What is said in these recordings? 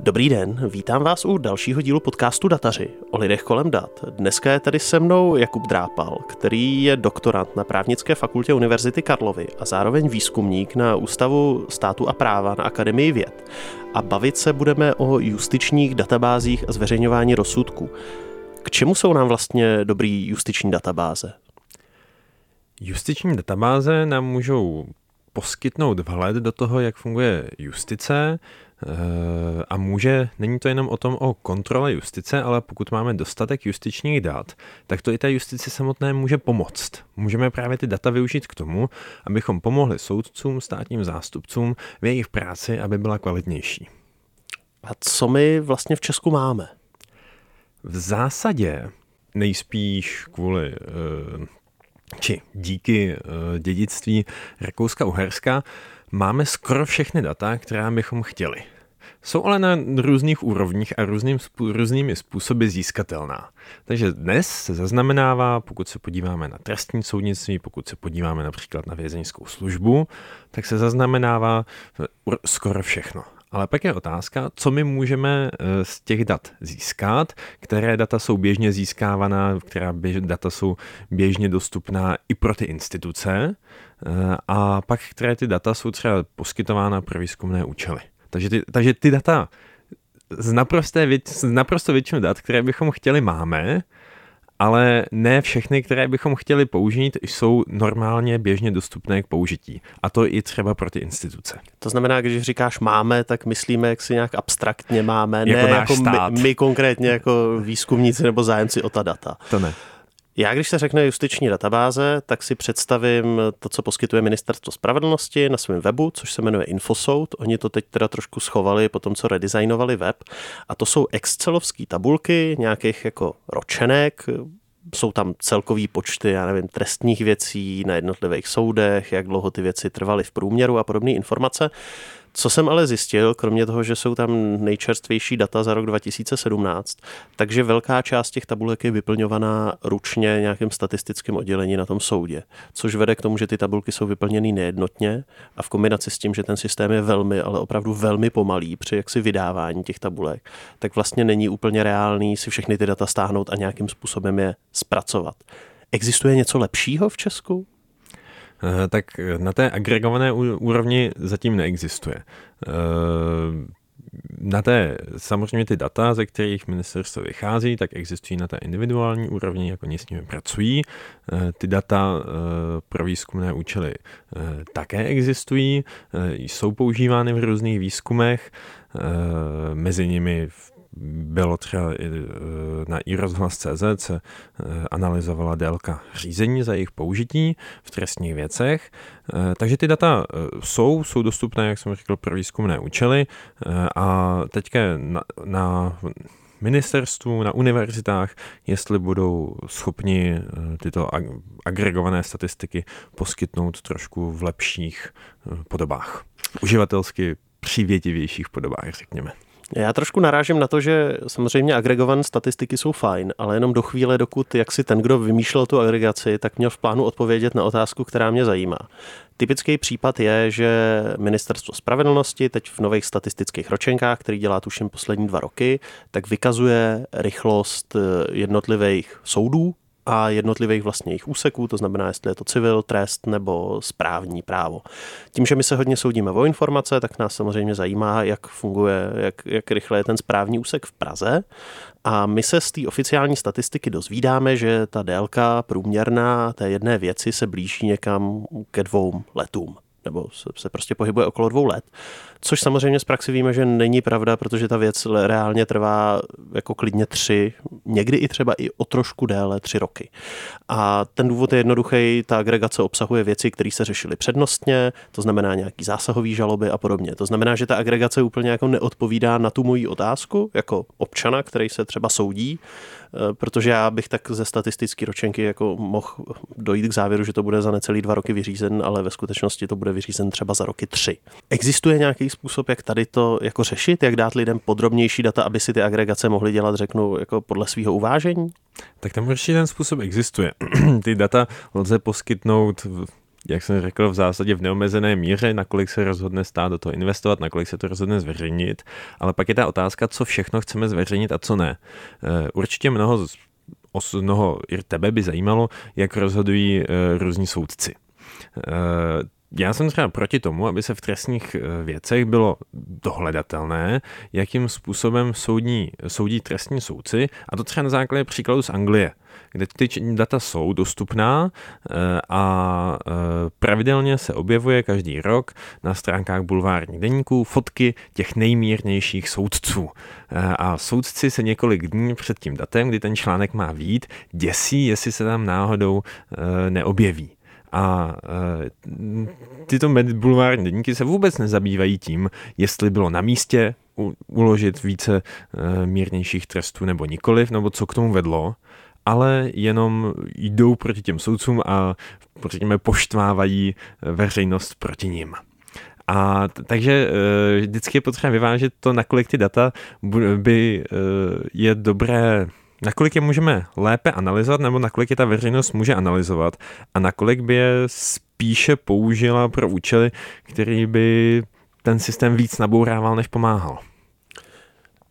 Dobrý den, vítám vás u dalšího dílu podcastu Dataři o lidech kolem dat. Dneska je tady se mnou Jakub Drápal, který je doktorant na právnické fakultě Univerzity Karlovy a zároveň výzkumník na Ústavu státu a práva na Akademii věd. A bavit se budeme o justičních databázích a zveřejňování rozsudků. K čemu jsou nám vlastně dobrý justiční databáze? Justiční databáze nám můžou poskytnout vhled do toho, jak funguje justice, a může, není to jenom o tom o kontrole justice, ale pokud máme dostatek justičních dat, tak to i té justici samotné může pomoct. Můžeme právě ty data využít k tomu, abychom pomohli soudcům, státním zástupcům v jejich práci, aby byla kvalitnější. A co my vlastně v Česku máme? V zásadě nejspíš kvůli eh, či díky eh, dědictví Rakouska-Uherska Máme skoro všechny data, která bychom chtěli. Jsou ale na různých úrovních a různým, různými způsoby získatelná. Takže dnes se zaznamenává, pokud se podíváme na trestní soudnictví, pokud se podíváme například na vězeňskou službu, tak se zaznamenává skoro všechno. Ale pak je otázka, co my můžeme eh, z těch dat získat, které data jsou běžně získávaná, která běž, data jsou běžně dostupná i pro ty instituce, eh, a pak které ty data jsou třeba poskytována pro výzkumné účely. Takže ty, takže ty data z, naprosté z naprosto většinu dat, které bychom chtěli, máme, ale ne všechny, které bychom chtěli použít, jsou normálně běžně dostupné k použití. A to i třeba pro ty instituce. To znamená, když říkáš máme, tak myslíme, jak si nějak abstraktně máme, jako ne jako my, my konkrétně jako výzkumníci nebo zájemci o ta data. To ne. Já, když se řekne justiční databáze, tak si představím to, co poskytuje Ministerstvo spravedlnosti na svém webu, což se jmenuje Infosoud. Oni to teď teda trošku schovali po tom, co redesignovali web. A to jsou excelovské tabulky nějakých jako ročenek, jsou tam celkový počty, já nevím, trestních věcí na jednotlivých soudech, jak dlouho ty věci trvaly v průměru a podobné informace. Co jsem ale zjistil, kromě toho, že jsou tam nejčerstvější data za rok 2017, takže velká část těch tabulek je vyplňovaná ručně nějakým statistickým oddělení na tom soudě, což vede k tomu, že ty tabulky jsou vyplněny nejednotně a v kombinaci s tím, že ten systém je velmi, ale opravdu velmi pomalý při jaksi vydávání těch tabulek, tak vlastně není úplně reálný si všechny ty data stáhnout a nějakým způsobem je zpracovat. Existuje něco lepšího v Česku? Eh, tak na té agregované úrovni zatím neexistuje. Eh, na té, samozřejmě ty data, ze kterých ministerstvo vychází, tak existují na té individuální úrovni, jako oni s nimi pracují. Eh, ty data pro výzkumné účely také existují, jsou používány v různých výzkumech, mezi nimi bylo třeba e, na iRozhlas.cz e, analyzovala délka řízení za jejich použití v trestních věcech. E, takže ty data jsou, jsou dostupné, jak jsem řekl, pro výzkumné účely a teďka na, na ministerstvu, na univerzitách, jestli budou schopni tyto agregované statistiky poskytnout trošku v lepších podobách. Uživatelsky přívětivějších podobách, řekněme. Já trošku narážím na to, že samozřejmě agregované statistiky jsou fajn, ale jenom do chvíle, dokud jak si ten, kdo vymýšlel tu agregaci, tak měl v plánu odpovědět na otázku, která mě zajímá. Typický případ je, že Ministerstvo spravedlnosti teď v nových statistických ročenkách, který dělá tuším poslední dva roky, tak vykazuje rychlost jednotlivých soudů a jednotlivých vlastně jejich úseků, to znamená, jestli je to civil, trest nebo správní právo. Tím, že my se hodně soudíme o informace, tak nás samozřejmě zajímá, jak funguje, jak, jak rychle je ten správní úsek v Praze. A my se z té oficiální statistiky dozvídáme, že ta délka průměrná té jedné věci se blíží někam ke dvou letům nebo se, prostě pohybuje okolo dvou let. Což samozřejmě z praxi víme, že není pravda, protože ta věc reálně trvá jako klidně tři, někdy i třeba i o trošku déle tři roky. A ten důvod je jednoduchý, ta agregace obsahuje věci, které se řešily přednostně, to znamená nějaký zásahový žaloby a podobně. To znamená, že ta agregace úplně jako neodpovídá na tu moji otázku, jako občana, který se třeba soudí, protože já bych tak ze statistické ročenky jako mohl dojít k závěru, že to bude za necelý dva roky vyřízen, ale ve skutečnosti to bude vyřízen třeba za roky tři. Existuje nějaký způsob, jak tady to jako řešit, jak dát lidem podrobnější data, aby si ty agregace mohly dělat, řeknu, jako podle svého uvážení? Tak tam určitě ten způsob existuje. ty data lze poskytnout jak jsem řekl, v zásadě v neomezené míře, nakolik se rozhodne stát do toho investovat, nakolik se to rozhodne zveřejnit, ale pak je ta otázka, co všechno chceme zveřejnit a co ne. Eh, určitě mnoho, mnoho i tebe by zajímalo, jak rozhodují eh, různí soudci. Já jsem třeba proti tomu, aby se v trestních věcech bylo dohledatelné, jakým způsobem soudní, soudí trestní soudci, a to třeba na základě příkladu z Anglie kde ty data jsou dostupná eh, a eh, pravidelně se objevuje každý rok na stránkách bulvárních deníků fotky těch nejmírnějších soudců. Eh, a soudci se několik dní před tím datem, kdy ten článek má vít, děsí, jestli se tam náhodou neobjeví. A tyto bulvární deníky se vůbec nezabývají tím, jestli bylo na místě uložit více mírnějších trestů nebo nikoliv, nebo co k tomu vedlo ale jenom jdou proti těm soudcům a řekněme poštvávají veřejnost proti ním. A takže e, vždycky je potřeba vyvážit to, nakolik ty data by e, je dobré nakolik je můžeme lépe analyzovat, nebo nakolik je ta veřejnost může analyzovat a nakolik by je spíše použila pro účely, který by ten systém víc nabourával, než pomáhal.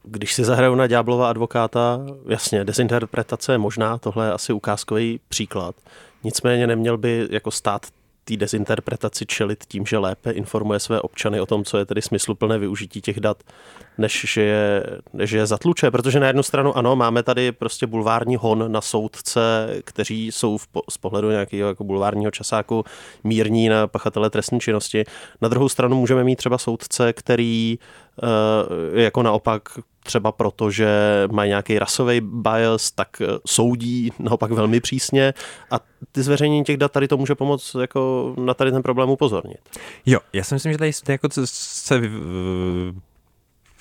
Když si zahraju na ďáblova advokáta, jasně, dezinterpretace je možná, tohle je asi ukázkový příklad. Nicméně neměl by jako stát té dezinterpretaci čelit tím, že lépe informuje své občany o tom, co je tedy smysluplné využití těch dat, než že je, než je zatluče. Protože na jednu stranu ano, máme tady prostě bulvární hon na soudce, kteří jsou v, z pohledu nějakého jako bulvárního časáku mírní na pachatele trestní činnosti. Na druhou stranu můžeme mít třeba soudce, který uh, jako naopak třeba proto, že mají nějaký rasový bias, tak eh, soudí naopak velmi přísně a ty zveřejnění těch dat tady to může pomoct jako na tady ten problém upozornit. Jo, já si myslím, že tady jako se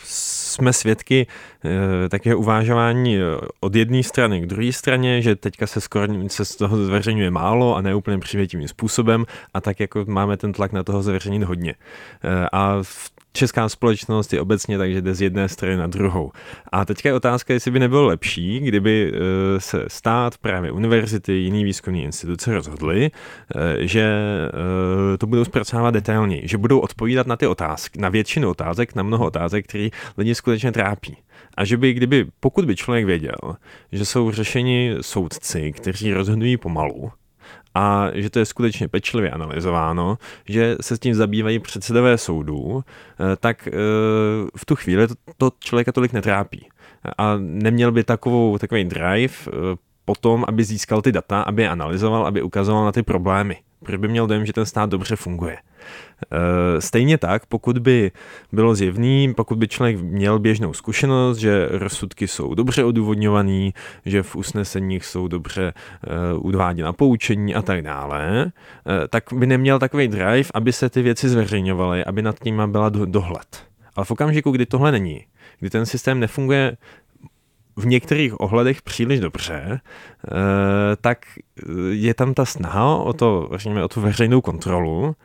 jsme svědky e, takého uvážování od jedné strany k druhé straně, že teďka se skoro se z toho zveřejňuje málo a ne úplně přivětivým způsobem a tak jako máme ten tlak na toho zveřejnit hodně. E, a v česká společnost je obecně takže jde z jedné strany na druhou. A teďka je otázka, jestli by nebylo lepší, kdyby eh, se stát, právě univerzity, jiný výzkumní instituce rozhodly, eh, že eh, to budou zpracovat detailněji, že budou odpovídat na ty otázky, na většinu otázek, na mnoho otázek, které lidi skutečně trápí. A že by, kdyby, pokud by člověk věděl, že jsou řešeni soudci, kteří rozhodují pomalu, a že to je skutečně pečlivě analyzováno, že se s tím zabývají předsedové soudů, eh, tak eh, v tu chvíli to, to člověka tolik netrápí. A neměl by takovou, takový drive eh, potom, aby získal ty data, aby je analyzoval, aby ukazoval na ty problémy. Protože by měl dojem, že ten stát dobře funguje. Eh, stejně tak, pokud by bylo zjevný, pokud by člověk měl běžnou zkušenost, že rozsudky jsou dobře odůvodňovaný, že v usneseních jsou dobře eh, udváděna poučení a tak dále, eh, tak by neměl takový drive, aby se ty věci zveřejňovaly, aby nad tím byla dohled. Ale v okamžiku, kdy tohle není, kdy ten systém nefunguje v některých ohledech příliš dobře, tak je tam ta snaha o, to, řekněme, o tu veřejnou kontrolu,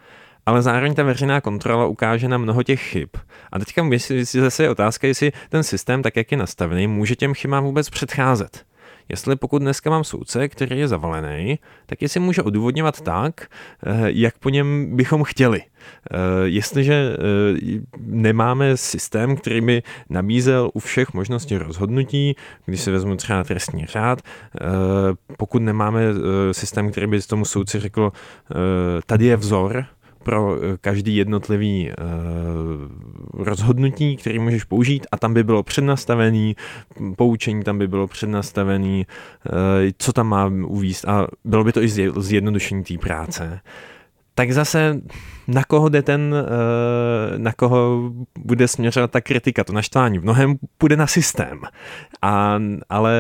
ale zároveň ta veřejná kontrola ukáže na mnoho těch chyb. A teďka si zase je otázka, jestli ten systém, tak jak je nastavený, může těm chybám vůbec předcházet. Jestli pokud dneska mám soudce, který je zavalený, tak jestli může odůvodňovat tak, eh, jak po něm bychom chtěli. Eh, jestliže eh, nemáme systém, který by nabízel u všech možností rozhodnutí, když se vezmu třeba trestní řád, pokud nemáme systém, který by tomu soudci řekl, tady je vzor, pro eh, každý jednotlivý uh, rozhodnutí, který můžeš použít a tam by bylo přednastavený, poučení tam by bylo přednastavený, uh, co tam má uvíst a bylo by to i zjednodušení té práce. Tak zase na koho jde ten, na koho bude směřovat ta kritika, to naštvání. V mnohem půjde na systém. A, ale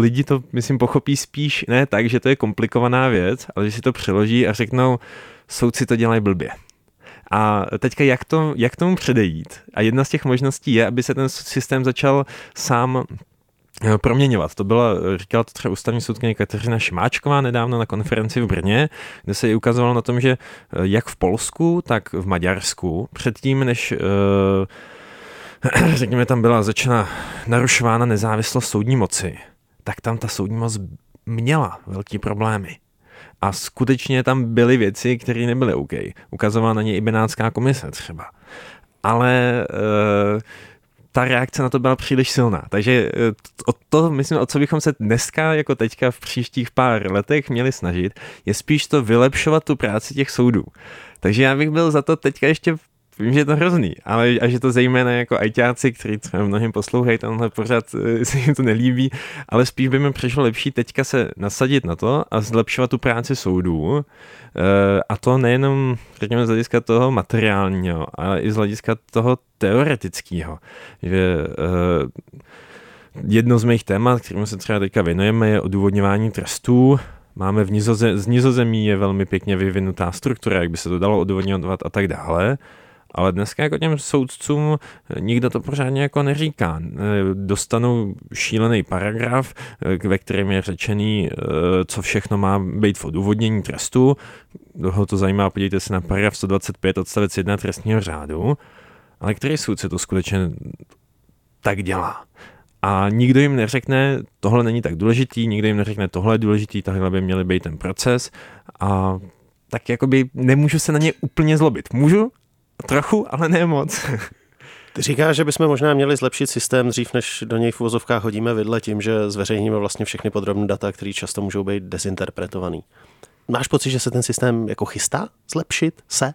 lidi to, myslím, pochopí spíš ne tak, že to je komplikovaná věc, ale že si to přeloží a řeknou, soudci to dělají blbě. A teďka jak, to, jak tomu předejít? A jedna z těch možností je, aby se ten systém začal sám eh, proměňovat. To byla, říkala to třeba ústavní soudkyně Kateřina Šimáčková nedávno na konferenci v Brně, kde se jí ukazovalo na tom, že eh, jak v Polsku, tak v Maďarsku, předtím, než eh, řekněme, tam byla začena narušována nezávislost soudní moci, tak tam ta soudní moc měla velký problémy. A skutečně tam byly věci, které nebyly OK. Ukazovala na ně i Benátská komise třeba. Ale uh, ta reakce na to byla příliš silná. Takže eh, o to, myslím, o co bychom se dneska, jako teďka v příštích pár letech měli snažit, je spíš to vylepšovat tu práci těch soudů. Takže já bych byl za to teďka ještě Vím, že je to hrozný, ale a že to zejména jako ajťáci, kteří třeba mnohým poslouchají, tenhle pořád eh, se jim to nelíbí, ale spíš by mi přišlo lepší teďka se nasadit na to a zlepšovat tu práci soudů. Eh, a to nejenom, řekněme, z hlediska toho materiálního, ale i z hlediska toho teoretického. Že eh, jedno z mých témat, kterým se třeba teďka věnujeme, je odůvodňování trestů. Máme v Nizozemí, z Nizozemí je velmi pěkně vyvinutá struktura, jak by se to dalo odůvodňovat a tak dále. Ale dneska jako těm soudcům nikdo to pořádně jako neříká. Dostanou šílený paragraf, ve kterém je řečený, co všechno má být v odůvodnění trestu. Ho to zajímá, podívejte se na paragraf 125 odstavec 1 trestního řádu. Ale který soudce to skutečně tak dělá? A nikdo jim neřekne, tohle není tak důležitý, nikdo jim neřekne, tohle je důležitý, tahle by měly být ten proces. A tak jakoby nemůžu se na ně úplně zlobit. Můžu, Trochu, ale ne moc. Ty říkáš, že bychom možná měli zlepšit systém dřív, než do něj v uvozovkách hodíme vidle tím, že zveřejníme vlastně všechny podrobné data, které často můžou být dezinterpretovaný. Máš pocit, že se ten systém jako chystá zlepšit se?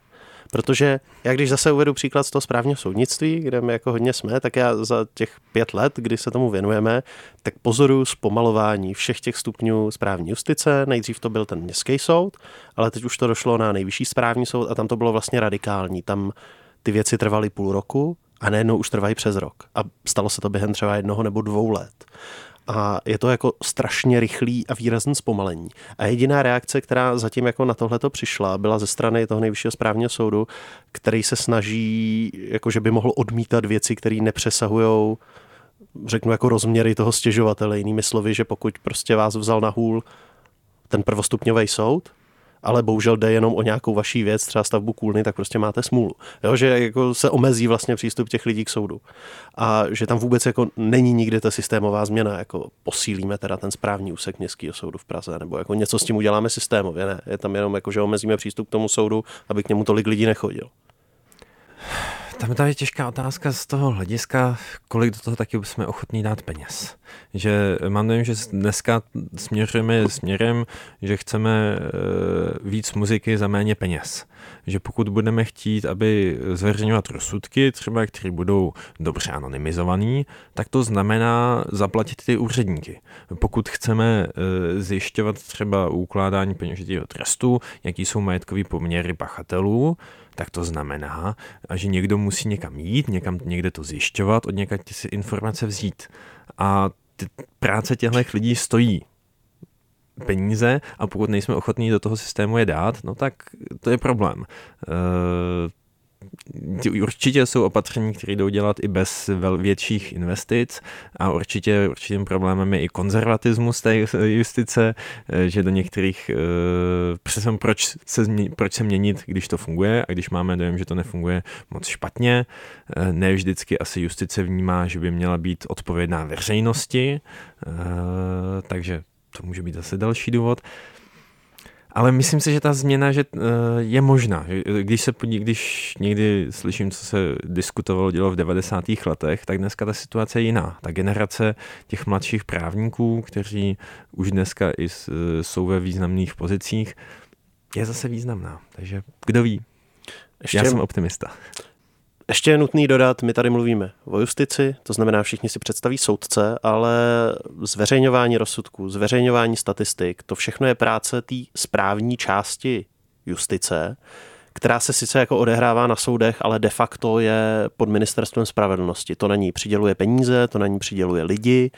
Protože já když zase uvedu příklad z toho správního soudnictví, kde my jako hodně jsme, tak já za těch pět let, kdy se tomu věnujeme, tak pozoruju zpomalování všech těch stupňů správní justice. Nejdřív to byl ten městský soud, ale teď už to došlo na nejvyšší správní soud a tam to bylo vlastně radikální. Tam ty věci trvaly půl roku a najednou už trvají přes rok. A stalo se to během třeba jednoho nebo dvou let a je to jako strašně rychlý a výrazný zpomalení. A jediná reakce, která zatím jako na tohleto přišla, byla ze strany toho nejvyššího správního soudu, který se snaží, jako že by mohl odmítat věci, které nepřesahují řeknu jako rozměry toho stěžovatele. Jinými slovy, že pokud prostě vás vzal na hůl ten prvostupňový soud, ale bohužel jde jenom o nějakou vaší věc, třeba stavbu kůlny, tak prostě máte smůlu. Jo, že jako se omezí vlastně přístup těch lidí k soudu. A že tam vůbec jako není nikdy ta systémová změna, jako posílíme teda ten správní úsek městského soudu v Praze, nebo jako něco s tím uděláme systémově, ne. Je tam jenom jako, že omezíme přístup k tomu soudu, aby k němu tolik lidí nechodil. Tam je těžká otázka z toho hlediska, kolik do toho taky jsme ochotní dát peněz. Že mám dojem, že dneska směřujeme směrem, že chceme eh, víc muziky za méně peněz. Že pokud budeme chtít, aby zveřejňovat rozsudky, třeba které budou dobře anonymizovaný, tak to znamená zaplatit ty úředníky. Pokud chceme eh, zjišťovat třeba ukládání peněžitého trestu, jaký jsou majetkové poměry pachatelů, tak to znamená, že někdo musí někam jít, někam někde to zjišťovat, od někde si informace vzít. A ty práce těchto lidí stojí peníze a pokud nejsme ochotní do toho systému je dát, no tak to je problém. Určitě jsou opatření, které jdou dělat i bez větších investic a určitě určitým problémem je i konzervatismus té justice, eh, že do některých, eh, přesně proč se, proč se měnit, když to funguje a když máme dojem, že to nefunguje moc špatně. Eh, ne vždycky asi justice vnímá, že by měla být odpovědná veřejnosti, takže to může být zase další důvod. Ale myslím si, že ta změna že, uh, je možná. Když se když někdy slyším, co se diskutovalo, dělo v 90. letech, tak dneska ta situace je jiná. Ta generace těch mladších právníků, kteří už dneska i uh, jsou ve významných pozicích, je zase významná. Takže kdo ví? Ještě, Já jsem optimista. Ještě je nutný dodat, my tady mluvíme o justici, to znamená všichni si představí soudce, ale zveřejňování rozsudků, zveřejňování statistik, to všechno je práce té správní části justice, která se sice jako odehrává na soudech, ale de facto je pod ministerstvem spravedlnosti. To na ní přiděluje peníze, to na ní přiděluje lidi,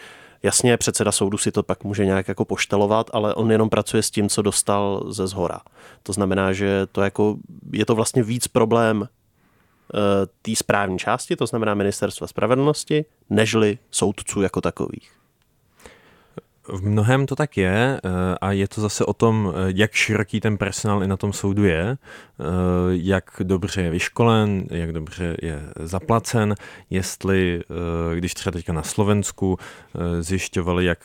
Jasně, předseda soudu si to pak může nějak jako poštelovat, ale on jenom pracuje s tím, co dostal ze zhora. To znamená, že to jako, je to vlastně víc problém té správní části, to znamená ministerstva spravedlnosti, nežli soudců jako takových. V mnohem to tak je eh, a je to zase o tom, eh, jak široký ten personál i na tom soudu je, jak dobře je vyškolen, jak dobře je zaplacen, jestli, když třeba teďka na Slovensku zjišťovali, jak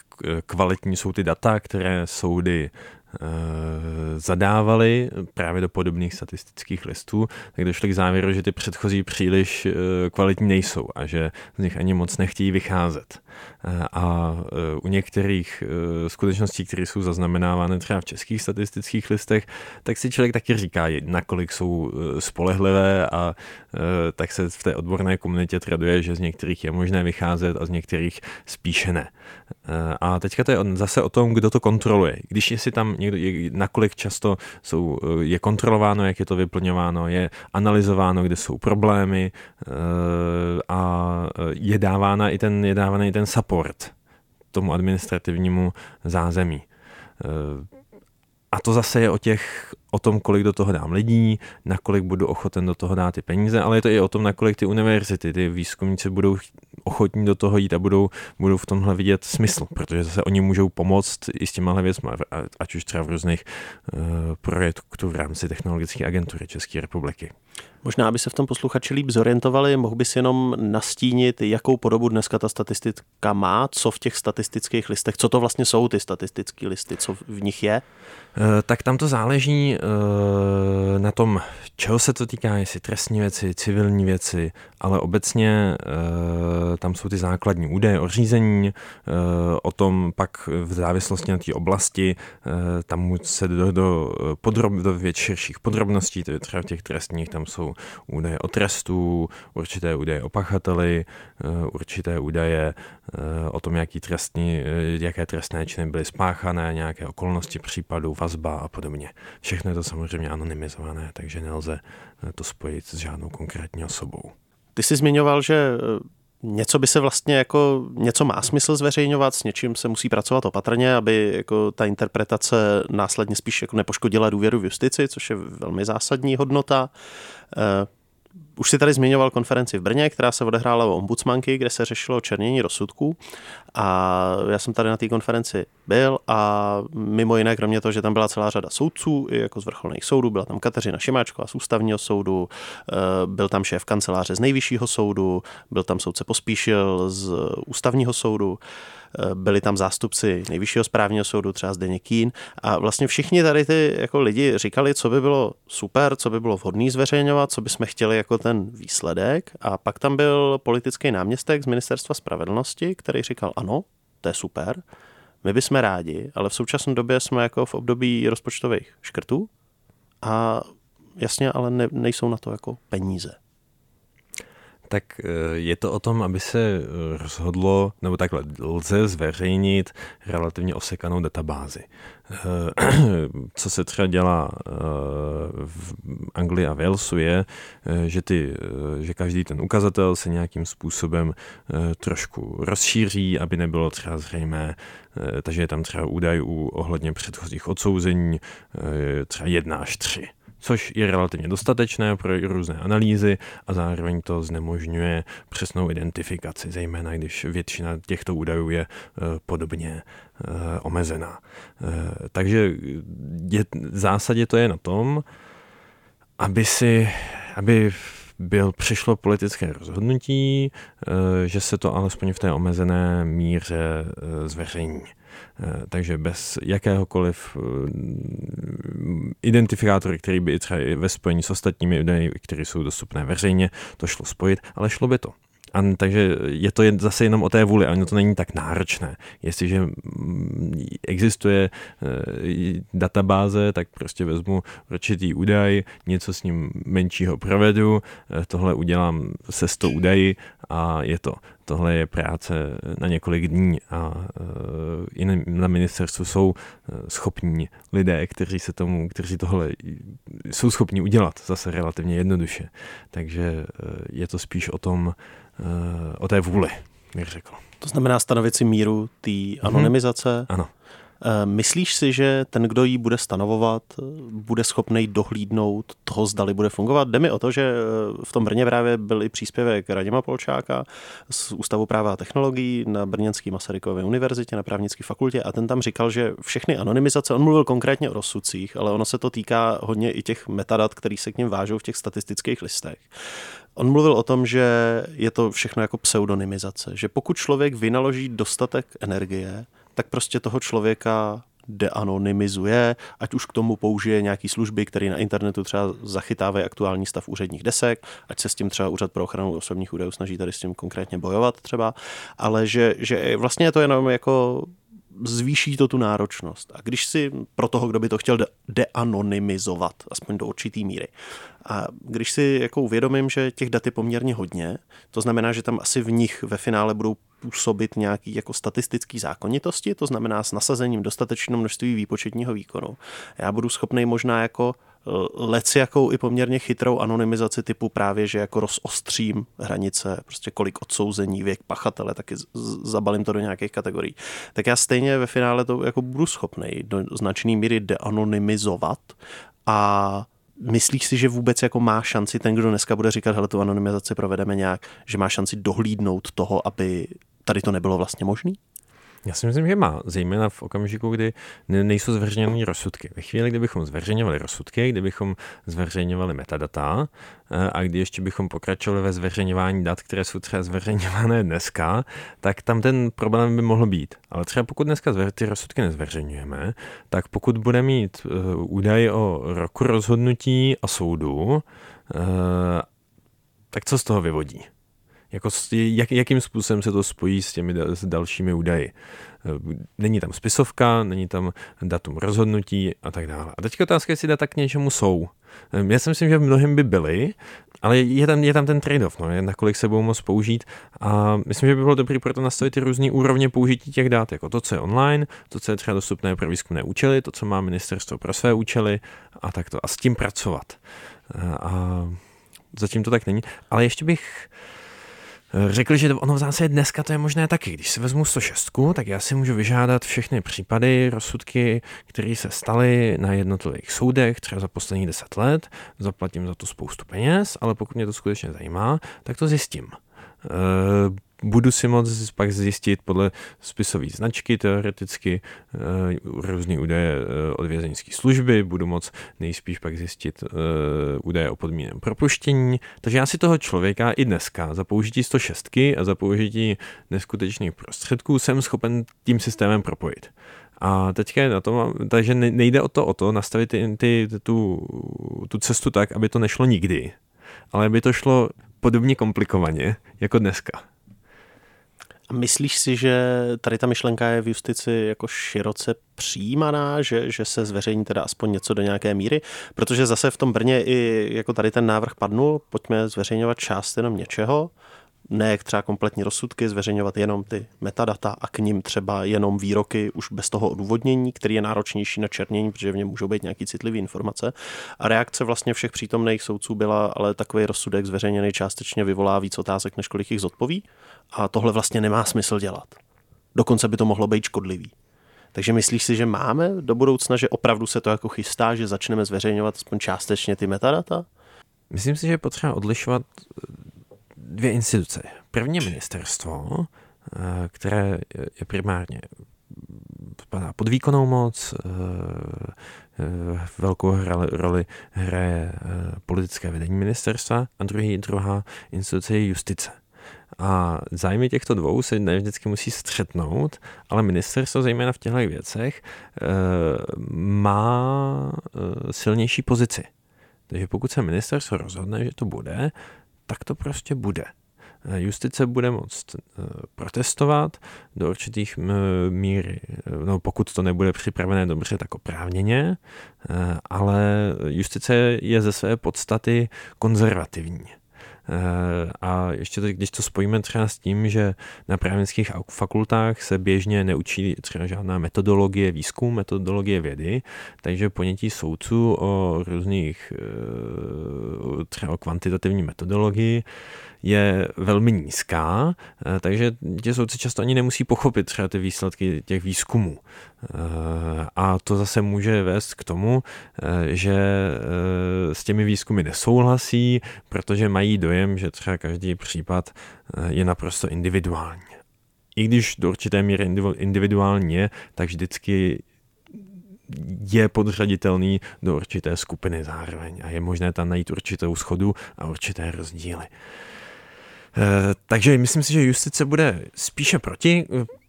kvalitní jsou ty data, které soudy zadávali právě do podobných statistických listů, tak došli k závěru, že ty předchozí příliš kvalitní nejsou a že z nich ani moc nechtějí vycházet. A u některých skutečností, které jsou zaznamenávány třeba v českých statistických listech, tak si člověk taky říká, nakolik jsou spolehlivé a tak se v té odborné komunitě traduje, že z některých je možné vycházet a z některých spíše ne. A teďka to je zase o tom, kdo to kontroluje. Když si tam někdo, nakolik často jsou, je kontrolováno, jak je to vyplňováno, je analyzováno, kde jsou problémy a je dávána i ten, je dávána i ten support tomu administrativnímu zázemí. A to zase je o těch, o tom, kolik do toho dám lidí, nakolik budu ochoten do toho dát ty peníze, ale je to i o tom, nakolik ty univerzity, ty výzkumníci budou ochotní do toho jít a budou, budou v tomhle vidět smysl, protože zase oni můžou pomoct i s těmahle věcmi, ať už třeba v různých uh, projektů v rámci technologické agentury České republiky. Možná, aby se v tom posluchači líp zorientovali, mohl bys jenom nastínit, jakou podobu dneska ta statistika má, co v těch statistických listech, co to vlastně jsou ty statistické listy, co v nich je? Eh, tak tam to záleží eh, na tom, čeho se to týká, jestli trestní věci, civilní věci, ale obecně eh, tam jsou ty základní údaje o řízení, o tom pak v závislosti na té oblasti, tam se do, do, podrob, do věc širších podrobností, to je třeba v těch trestních, tam jsou údaje o trestu, určité údaje o pachateli, určité údaje o tom, jaký trestní, jaké trestné činy byly spáchané, nějaké okolnosti případu, vazba a podobně. Všechno je to samozřejmě anonymizované, takže nelze eh, to spojit s žádnou konkrétní osobou. Ty jsi zmiňoval, že eh, něco by se vlastně jako, něco má smysl zveřejňovat, s něčím se musí pracovat opatrně, aby jako ta interpretace následně spíš jako nepoškodila důvěru v justici, což je velmi zásadní hodnota. Už si tady zmiňoval konferenci v Brně, která se odehrála o ombudsmanky, kde se řešilo černění rozsudků. A já jsem tady na té konferenci byl a mimo jiné, kromě toho, že tam byla celá řada soudců, jako z vrcholných soudů, byla tam Kateřina Šimáčková z ústavního soudu, eh, byl tam šéf kanceláře z nejvyššího soudu, byl tam soudce Pospíšil z ústavního soudu. Eh, byli tam zástupci nejvyššího správního soudu, třeba Zdeněk Kín a vlastně všichni tady ty jako lidi říkali, co by bylo super, co by bylo vhodné zveřejňovat, co bychom chtěli jako ten výsledek a pak tam byl politický náměstek z ministerstva spravedlnosti, který říkal ano, to je super, my bychom rádi, ale v současné době jsme jako v období rozpočtových škrtů a jasně, ale ne, nejsou na to jako peníze tak eh, je to o tom, aby se eh, rozhodlo, nebo takhle, lze zveřejnit relativně osekanou databázi. Eh, co se třeba dělá v Anglii a Walesu je, že, ty, že každý ten ukazatel se nějakým způsobem trošku rozšíří, aby nebylo třeba zřejmé, takže je tam třeba údaj ohledně předchozích odsouzení, třeba jedna až tři což je relativně dostatečné pro různé analýzy a zároveň to znemožňuje přesnou identifikaci, zejména když většina těchto údajů je eh, podobně eh, omezená. Eh, takže je, v zásadě to je na tom, aby si, aby byl, přišlo politické rozhodnutí, že se to alespoň v té omezené míře zveřejní. Eh, takže bez jakéhokoliv eh, identifikátory, který by i třeba ve spojení s ostatními údaji, které jsou dostupné veřejně, to šlo spojit, ale šlo by to. A, takže je to zase jenom o té vůli, ono to není tak náročné. Jestliže mm, existuje e, databáze, tak prostě vezmu určitý údaj, něco s ním menšího provedu, tohle udělám se 100 údaji a je to. Tohle je práce na několik dní a e, i na ministerstvu jsou schopní lidé, kteří se tomu, kteří tohle jsou schopni udělat zase relativně jednoduše. Takže je to spíš o tom, Eh, o té vůli, bych řekl. To znamená stanovit si míru té mhm. anonymizace? Mm-hmm. Ano. Eh, myslíš si, že ten, kdo ji bude stanovovat, bude schopný dohlídnout toho, zdali bude fungovat? Jde mi o to, že eh, v tom Brně právě byl i příspěvek Radima Polčáka z Ústavu práva a technologií na Brněnské Masarykově univerzitě, na právnické fakultě a ten tam říkal, že všechny anonymizace, on mluvil konkrétně o rozsudcích, ale ono se to týká hodně i těch metadat, které se k ním vážou v těch statistických listech. On mluvil o tom, že je to všechno jako pseudonymizace, že pokud člověk vynaloží dostatek energie, tak prostě toho člověka deanonymizuje, ať už k tomu použije nějaký služby, které na internetu třeba zachytávají aktuální stav úředních desek, ať se s tím třeba Úřad pro ochranu osobních údajů snaží tady s tím konkrétně bojovat třeba, ale že, že vlastně je to jenom jako zvýší to tu náročnost. A když si pro toho, kdo by to chtěl deanonymizovat, aspoň do určitý míry, a když si jako uvědomím, že těch dat je poměrně hodně, to znamená, že tam asi v nich ve finále budou působit nějaký jako statistický zákonitosti, to znamená s nasazením dostatečného množství výpočetního výkonu. Já budu schopný možná jako lec jakou i poměrně chytrou anonymizaci typu právě, že jako rozostřím hranice, prostě kolik odsouzení, věk pachatele, taky zabalím to do nějakých kategorií. Tak já stejně ve finále to jako budu schopný do značné míry deanonymizovat a Myslíš si, že vůbec jako má šanci ten, kdo dneska bude říkat, hele, tu anonymizaci provedeme nějak, že má šanci dohlídnout toho, aby tady to nebylo vlastně možné? Já si myslím, že má, zejména v okamžiku, kdy nejsou zveřejněny rozsudky. Ve chvíli, kdybychom zveřejňovali rozsudky, kdybychom zveřejňovali metadata eh, a kdy ještě bychom pokračovali ve zveřejňování dat, které jsou třeba zveřejňované dneska, tak tam ten problém by mohl být. Ale třeba pokud dneska ty rozsudky nezveřejňujeme, tak pokud bude mít uh, údaj o roku rozhodnutí a soudu, uh, tak co z toho vyvodí? Jako, jak, jakým způsobem se to spojí s těmi s dalšími údaji. Eh, není tam spisovka, není tam datum rozhodnutí a tak dále. A teď otázka, jestli data k něčemu jsou. Já si myslím, že v mnohem by byly, ale je tam, je tam ten trade-off, no, nakolik se budou moct použít. A myslím, že by bylo dobré proto nastavit ty různé úrovně použití těch dat, jako to, co je online, to, co je třeba dostupné pro výzkumné účely, to, co má ministerstvo pro své účely a takto. A s tím pracovat. Eh, a zatím to tak není. Ale ještě bych řekli, že ono v zásadě dneska to je možné taky. Když si vezmu 106, tak já si můžu vyžádat všechny případy, rozsudky, které se staly na jednotlivých soudech, třeba za posledních 10 let, zaplatím za to spoustu peněz, ale pokud mě to skutečně zajímá, tak to zjistím. Eh, budu si moct pak zjistit podle spisové značky teoreticky uh, různé údaje uh, od vězeňské služby, budu moct nejspíš pak zjistit uh, údaje o podmíněném propuštění. Takže já si toho člověka i dneska za použití 106 a za použití neskutečných prostředků jsem schopen tím systémem propojit. A teďka je na tom, takže nejde o to, o to nastavit ty, ty, tu, tu cestu tak, aby to nešlo nikdy, ale aby to šlo podobně komplikovaně jako dneska. A myslíš si, že tady ta myšlenka je v justici jako široce přijímaná, že, že se zveřejní teda aspoň něco do nějaké míry? Protože zase v tom Brně i jako tady ten návrh padnul, pojďme zveřejňovat část jenom něčeho, ne třeba kompletní rozsudky, zveřejňovat jenom ty metadata a k ním třeba jenom výroky už bez toho odůvodnění, který je náročnější na černění, protože v něm můžou být nějaký citlivé informace. A reakce vlastně všech přítomných soudců byla, ale takový rozsudek zveřejněný částečně vyvolá víc otázek, než kolik jich zodpoví. A tohle vlastně nemá smysl dělat. Dokonce by to mohlo být škodlivý. Takže myslíš si, že máme do budoucna, že opravdu se to jako chystá, že začneme zveřejňovat aspoň částečně ty metadata? Myslím si, že je potřeba odlišovat dvě instituce. První ministerstvo, eh, které je primárně pod výkonnou moc, eh, eh, velkou roli hraje politické vedení ministerstva a druhý, druhá instituce je justice. A zájmy těchto dvou se ne vždycky musí střetnout, ale ministerstvo zejména v těchto věcech má silnější pozici. Takže pokud se ministerstvo rozhodne, že to bude, tak to prostě bude. Eh, justice bude moct eh, protestovat do určitých míry, eh, no pokud to nebude připravené dobře, tak oprávněně, ale justice je ze své podstaty konzervativní. A ještě to, když to spojíme třeba s tím, že na právnických fakultách se běžně neučí třeba žádná metodologie výzkum, metodologie vědy, takže ponětí soudců o různých třeba o kvantitativní metodologii je velmi nízká, eh, takže ti soudci často ani nemusí pochopit třeba ty výsledky těch výzkumů. Eh, a to zase může vést k tomu, eh, že s těmi výzkumy nesouhlasí, protože mají dojem, že třeba každý případ je naprosto individuální. I když do určité míry individuální je, tak vždycky je podřaditelný do určité skupiny zároveň a je možné tam najít určitou schodu a určité rozdíly. Eh, takže myslím si, že justice bude spíše proti.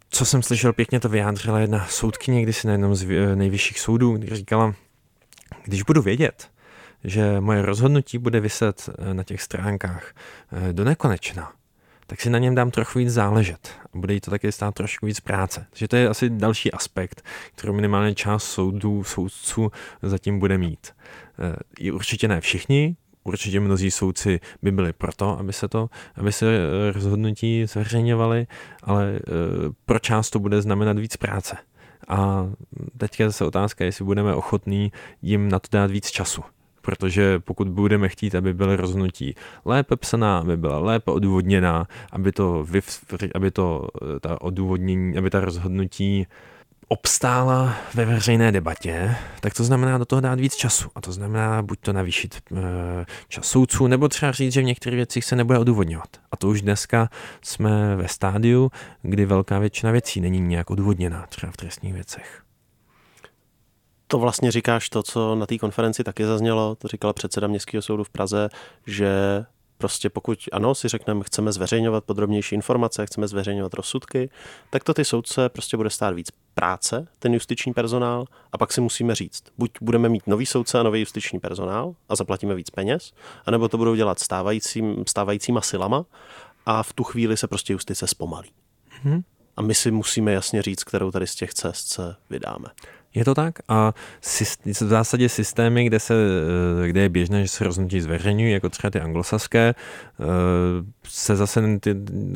co jsem slyšel, pěkně to vyjádřila jedna soudkyně kdysi na jednom z nejvyšších soudů, kdy říkala, když budu vědět, že moje rozhodnutí bude vyset eh, na těch stránkách eh, do nekonečna, tak si na něm dám trochu víc záležet a bude jí to taky stát trošku víc práce. Takže to je asi další aspekt, kterou minimálně část soudů, soudců zatím bude mít. I určitě ne všichni, určitě mnozí soudci by byli proto, aby se to, aby se rozhodnutí zveřejňovaly, ale pro část to bude znamenat víc práce. A teďka zase otázka, jestli budeme ochotní jim na to dát víc času protože pokud budeme chtít, aby byly rozhodnutí lépe psaná, aby byla lépe odůvodněná, aby to, aby to ta odůvodnění, aby ta rozhodnutí obstála ve veřejné debatě, tak to znamená do toho dát víc času. A to znamená buď to navýšit e, čas soudců, nebo třeba říct, že v některých věcích se nebude odůvodňovat. A to už dneska jsme ve stádiu, kdy velká většina věcí není nějak odůvodněná, třeba v trestních věcech to vlastně říkáš to, co na té konferenci taky zaznělo, to říkal předseda Městského soudu v Praze, že prostě pokud ano, si řekneme, chceme zveřejňovat podrobnější informace, chceme zveřejňovat rozsudky, tak to ty soudce prostě bude stát víc práce, ten justiční personál, a pak si musíme říct, buď budeme mít nový soudce a nový justiční personál a zaplatíme víc peněz, anebo to budou dělat stávajícím, stávajícíma silama a v tu chvíli se prostě justice zpomalí. Hmm. A my si musíme jasně říct, kterou tady z těch cest se vydáme. Je to tak? A v zásadě systémy, kde, se, eh, kde je běžné, že se rozhodnutí zveřejňují, jako třeba ty anglosaské, eh, se zase,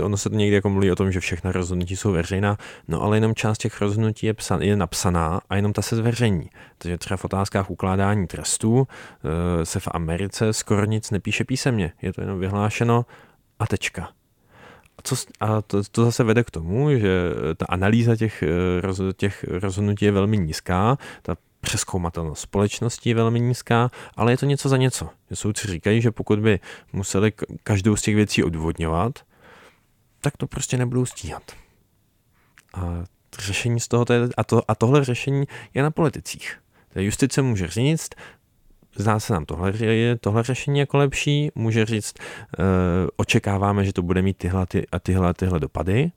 ono se to někdy jako mluví o tom, že všechna rozhodnutí jsou veřejná, no ale jenom část těch rozhodnutí je, psan, je napsaná a jenom ta se zveřejní. Takže třeba v otázkách ukládání trestů eh, se v Americe skoro nic nepíše písemně. Je to jenom vyhlášeno a tečka. A, co, a to, to zase vede k tomu, že ta analýza těch, eh, roz, těch rozhodnutí je velmi nízká, ta přeskoumatelnost společnosti je velmi nízká, ale je to něco za něco. Soudci říkají, že pokud by museli každou z těch věcí odvodňovat, tak to prostě nebudou stíhat. A řešení z toho, a, to, a tohle řešení je na politicích. Justice může říct, zdá se nám tohle, tohle řešení jako lepší, může říct, uh, očekáváme, že to bude mít tyhle ty, a tyhle tyhle dopady,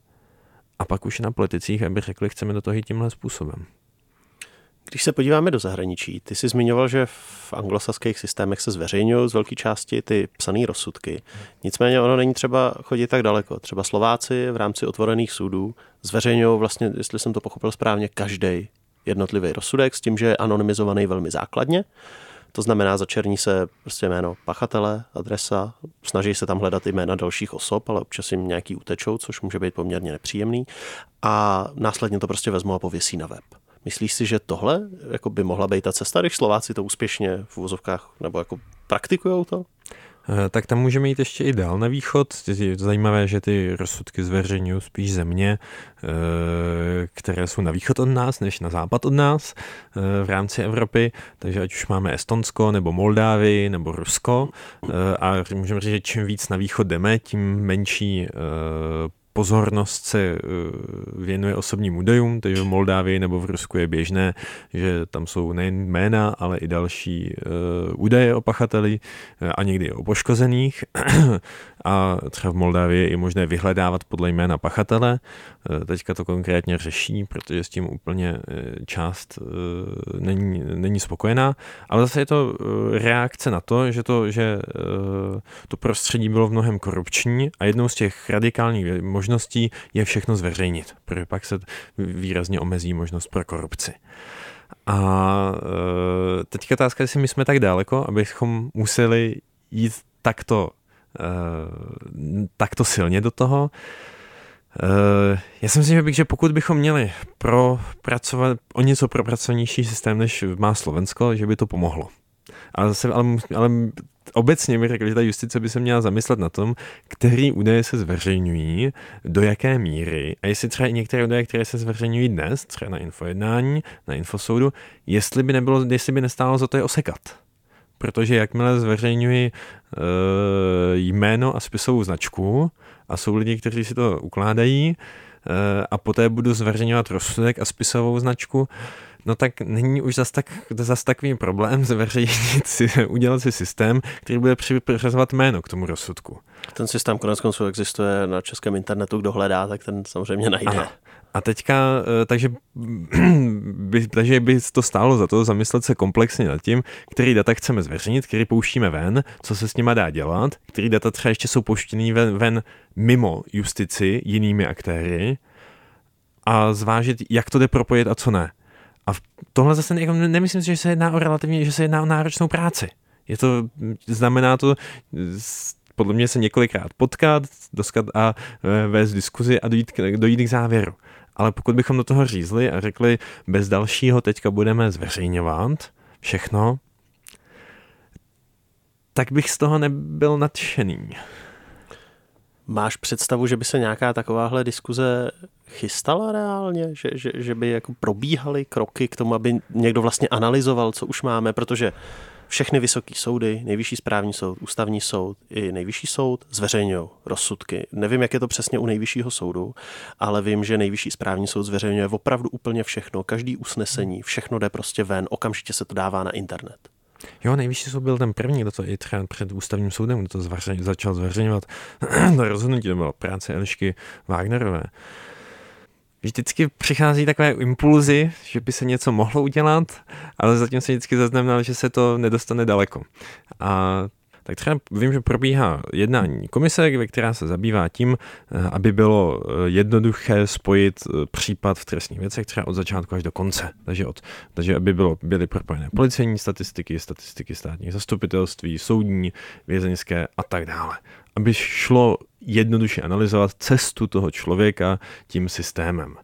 a pak už na politicích, aby řekli, chceme do toho jít tímhle způsobem. Když se podíváme do zahraničí, ty jsi zmiňoval, že v anglosaských systémech se zveřejňují z velké části ty psané rozsudky. Nicméně ono není třeba chodit tak daleko. Třeba Slováci v rámci otvorených soudů zveřejňují vlastně, jestli jsem to pochopil správně, každý jednotlivý rozsudek s tím, že je anonymizovaný velmi základně. To znamená, začerní se prostě jméno pachatele, adresa, snaží se tam hledat jména dalších osob, ale občas jim nějaký utečou, což může být poměrně nepříjemný. A následně to prostě vezmu a pověsí na web. Myslíš si, že tohle jako by mohla být ta cesta, když Slováci to úspěšně v úvozovkách nebo jako praktikují to? Eh, tak tam můžeme jít ještě i dál na východ. Je zajímavé, že ty rozsudky zveřejňují spíš země, eh, které jsou na východ od nás, než na západ od nás eh, v rámci Evropy. Takže ať už máme Estonsko, nebo Moldávii, nebo Rusko. A můžeme říct, že čím víc na východ jdeme, tím menší pozornost se eh, věnuje osobním údajům, takže v Moldávii nebo v Rusku je běžné, že tam jsou nejen jména, ale i další uh, údaje o pachateli uh, a někdy o poškozených. a třeba v Moldávii je možné vyhledávat podle jména pachatele. Teďka to konkrétně řeší, protože s tím úplně část není, není spokojená, ale zase je to reakce na to, že to, že to prostředí bylo v mnohem korupční a jednou z těch radikálních možností je všechno zveřejnit, protože pak se výrazně omezí možnost pro korupci. A e, teďka otázka, jestli my jsme tak daleko, abychom museli jít takto, e, takto silně do toho. E, já si myslím, že, bych, že pokud bychom měli propracovat o něco propracovanější systém, než má Slovensko, že by to pomohlo. Ale, zase, ale, ale obecně mi řekl, že ta justice by se měla zamyslet na tom, který údaje se zveřejňují, do jaké míry a jestli třeba i některé údaje, které se zveřejňují dnes, třeba na infojednání, na infosoudu, jestli by, nebylo, jestli by nestálo za to je osekat. Protože jakmile zveřejňuji e, jméno a spisovou značku a jsou lidi, kteří si to ukládají, e, a poté budu zveřejňovat rozsudek a spisovou značku, no tak není už zas, tak, zas takový problém zveřejnit si, udělat si systém, který bude přiřazovat jméno k tomu rozsudku. Ten systém konec konců existuje na českém internetu, kdo hledá, tak ten samozřejmě najde. Aha. A teďka, eh, takže by, takže by to stálo za to zamyslet se komplexně nad tím, který data chceme zveřejnit, který pouštíme ven, co se s nima dá dělat, který data třeba ještě jsou pouštěný ven, ven mimo justici jinými aktéry a zvážit, jak to jde propojit a co ne. A tohle zase jako nemyslím si, že se jedná o relativně, že se jedná o náročnou práci. Je to, znamená to podle mě se několikrát potkat, doskat a e, vést diskuzi a dojít, dojít k závěru. Ale pokud bychom do toho řízli a řekli, bez dalšího teďka budeme zveřejňovat všechno, tak bych z toho nebyl nadšený. Máš představu, že by se nějaká takováhle diskuze chystala reálně? Že, že, že by jako probíhaly kroky k tomu, aby někdo vlastně analyzoval, co už máme? Protože všechny vysoké soudy, nejvyšší správní soud, ústavní soud i nejvyšší soud zveřejňují rozsudky. Nevím, jak je to přesně u nejvyššího soudu, ale vím, že nejvyšší správní soud zveřejňuje opravdu úplně všechno, každý usnesení, všechno jde prostě ven, okamžitě se to dává na internet. Jo, nejvyšší soud byl ten první, kdo to i třeba před ústavním soudem, kdo to zvařeň, začal zveřejňovat. to rozhodnutí to bylo práce Elišky Wagnerové vždycky přichází takové impulzy, že by se něco mohlo udělat, ale zatím se vždycky zaznamenal, že se to nedostane daleko. A tak třeba vím, že probíhá jednání komise, která se zabývá tím, eh, aby bylo eh, jednoduché spojit eh, případ v trestních věcech třeba od začátku až do konce. Takže, od, takže aby bylo, byly propojené policejní statistiky, statistiky státních zastupitelství, soudní, vězeňské a tak dále. Aby šlo jednoduše analyzovat cestu toho člověka tím systémem.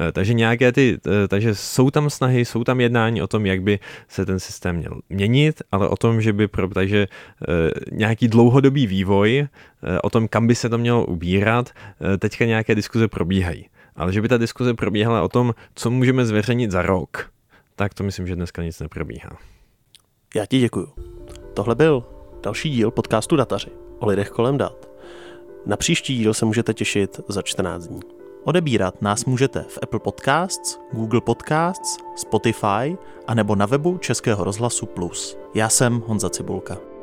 Eh, takže nějaké ty, eh, takže jsou tam snahy, jsou tam jednání o tom, jak by se ten systém měl měnit, ale o tom, že by, pro, takže eh, nějaký dlouhodobý vývoj, o tom, kam by se to mělo ubírat, teďka nějaké diskuze probíhají. Ale že by ta diskuze probíhala o tom, co můžeme zveřejnit za rok, tak to myslím, že dneska nic neprobíhá. Já ti děkuju. Tohle byl další díl podcastu Dataři o lidech kolem dat. Na příští díl se můžete těšit za 14 dní. Odebírat nás můžete v Apple Podcasts, Google Podcasts, Spotify a nebo na webu Českého rozhlasu Plus. Já jsem Honza Cibulka.